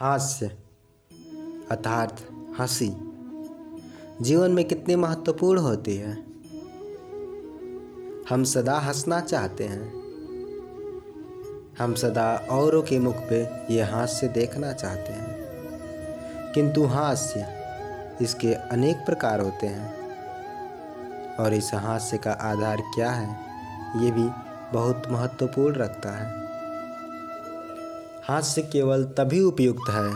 हास्य अर्थात हँसी जीवन में कितनी महत्वपूर्ण होती है। हम सदा हंसना चाहते हैं। हम सदा औरों के मुख पे ये हास्य देखना चाहते हैं। किंतु हास्य इसके अनेक प्रकार होते हैं। और इस हास्य का आधार क्या है, ये भी बहुत महत्वपूर्ण रखता है। हास्य केवल तभी उपयुक्त है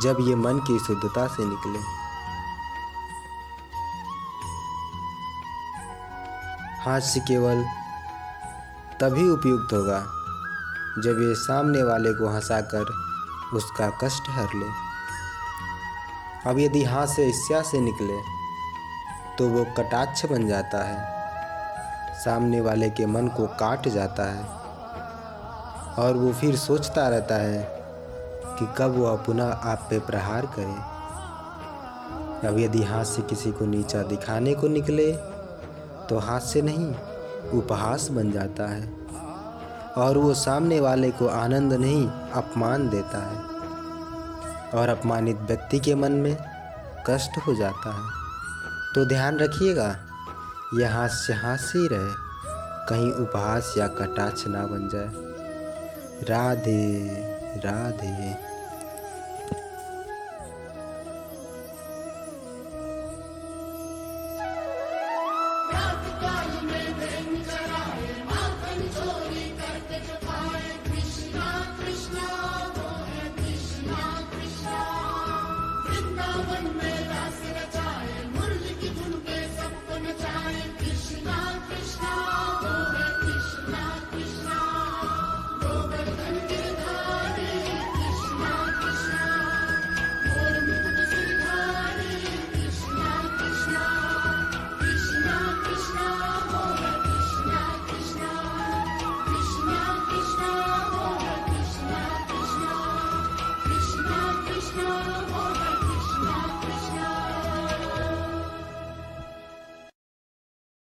जब ये मन की शुद्धता से निकले। हास्य केवल तभी उपयुक्त होगा जब ये सामने वाले को हंसाकर उसका कष्ट हर ले। अब यदि हास्य ईर्ष्या से निकले तो वो कटाक्ष बन जाता है। सामने वाले के मन को काट जाता है और वो फिर सोचता रहता है कि कब वह पुनः आप पे प्रहार करे। अब यदि हाथ से किसी को नीचा दिखाने को निकले तो हाथ से नहीं, उपहास बन जाता है और वो सामने वाले को आनंद नहीं, अपमान देता है और अपमानित व्यक्ति के मन में कष्ट हो जाता है। तो ध्यान रखिएगा यह हास्य हास्य रहे कहीं उपहास या कटाक्ष ना बन जाए। राधे राधे।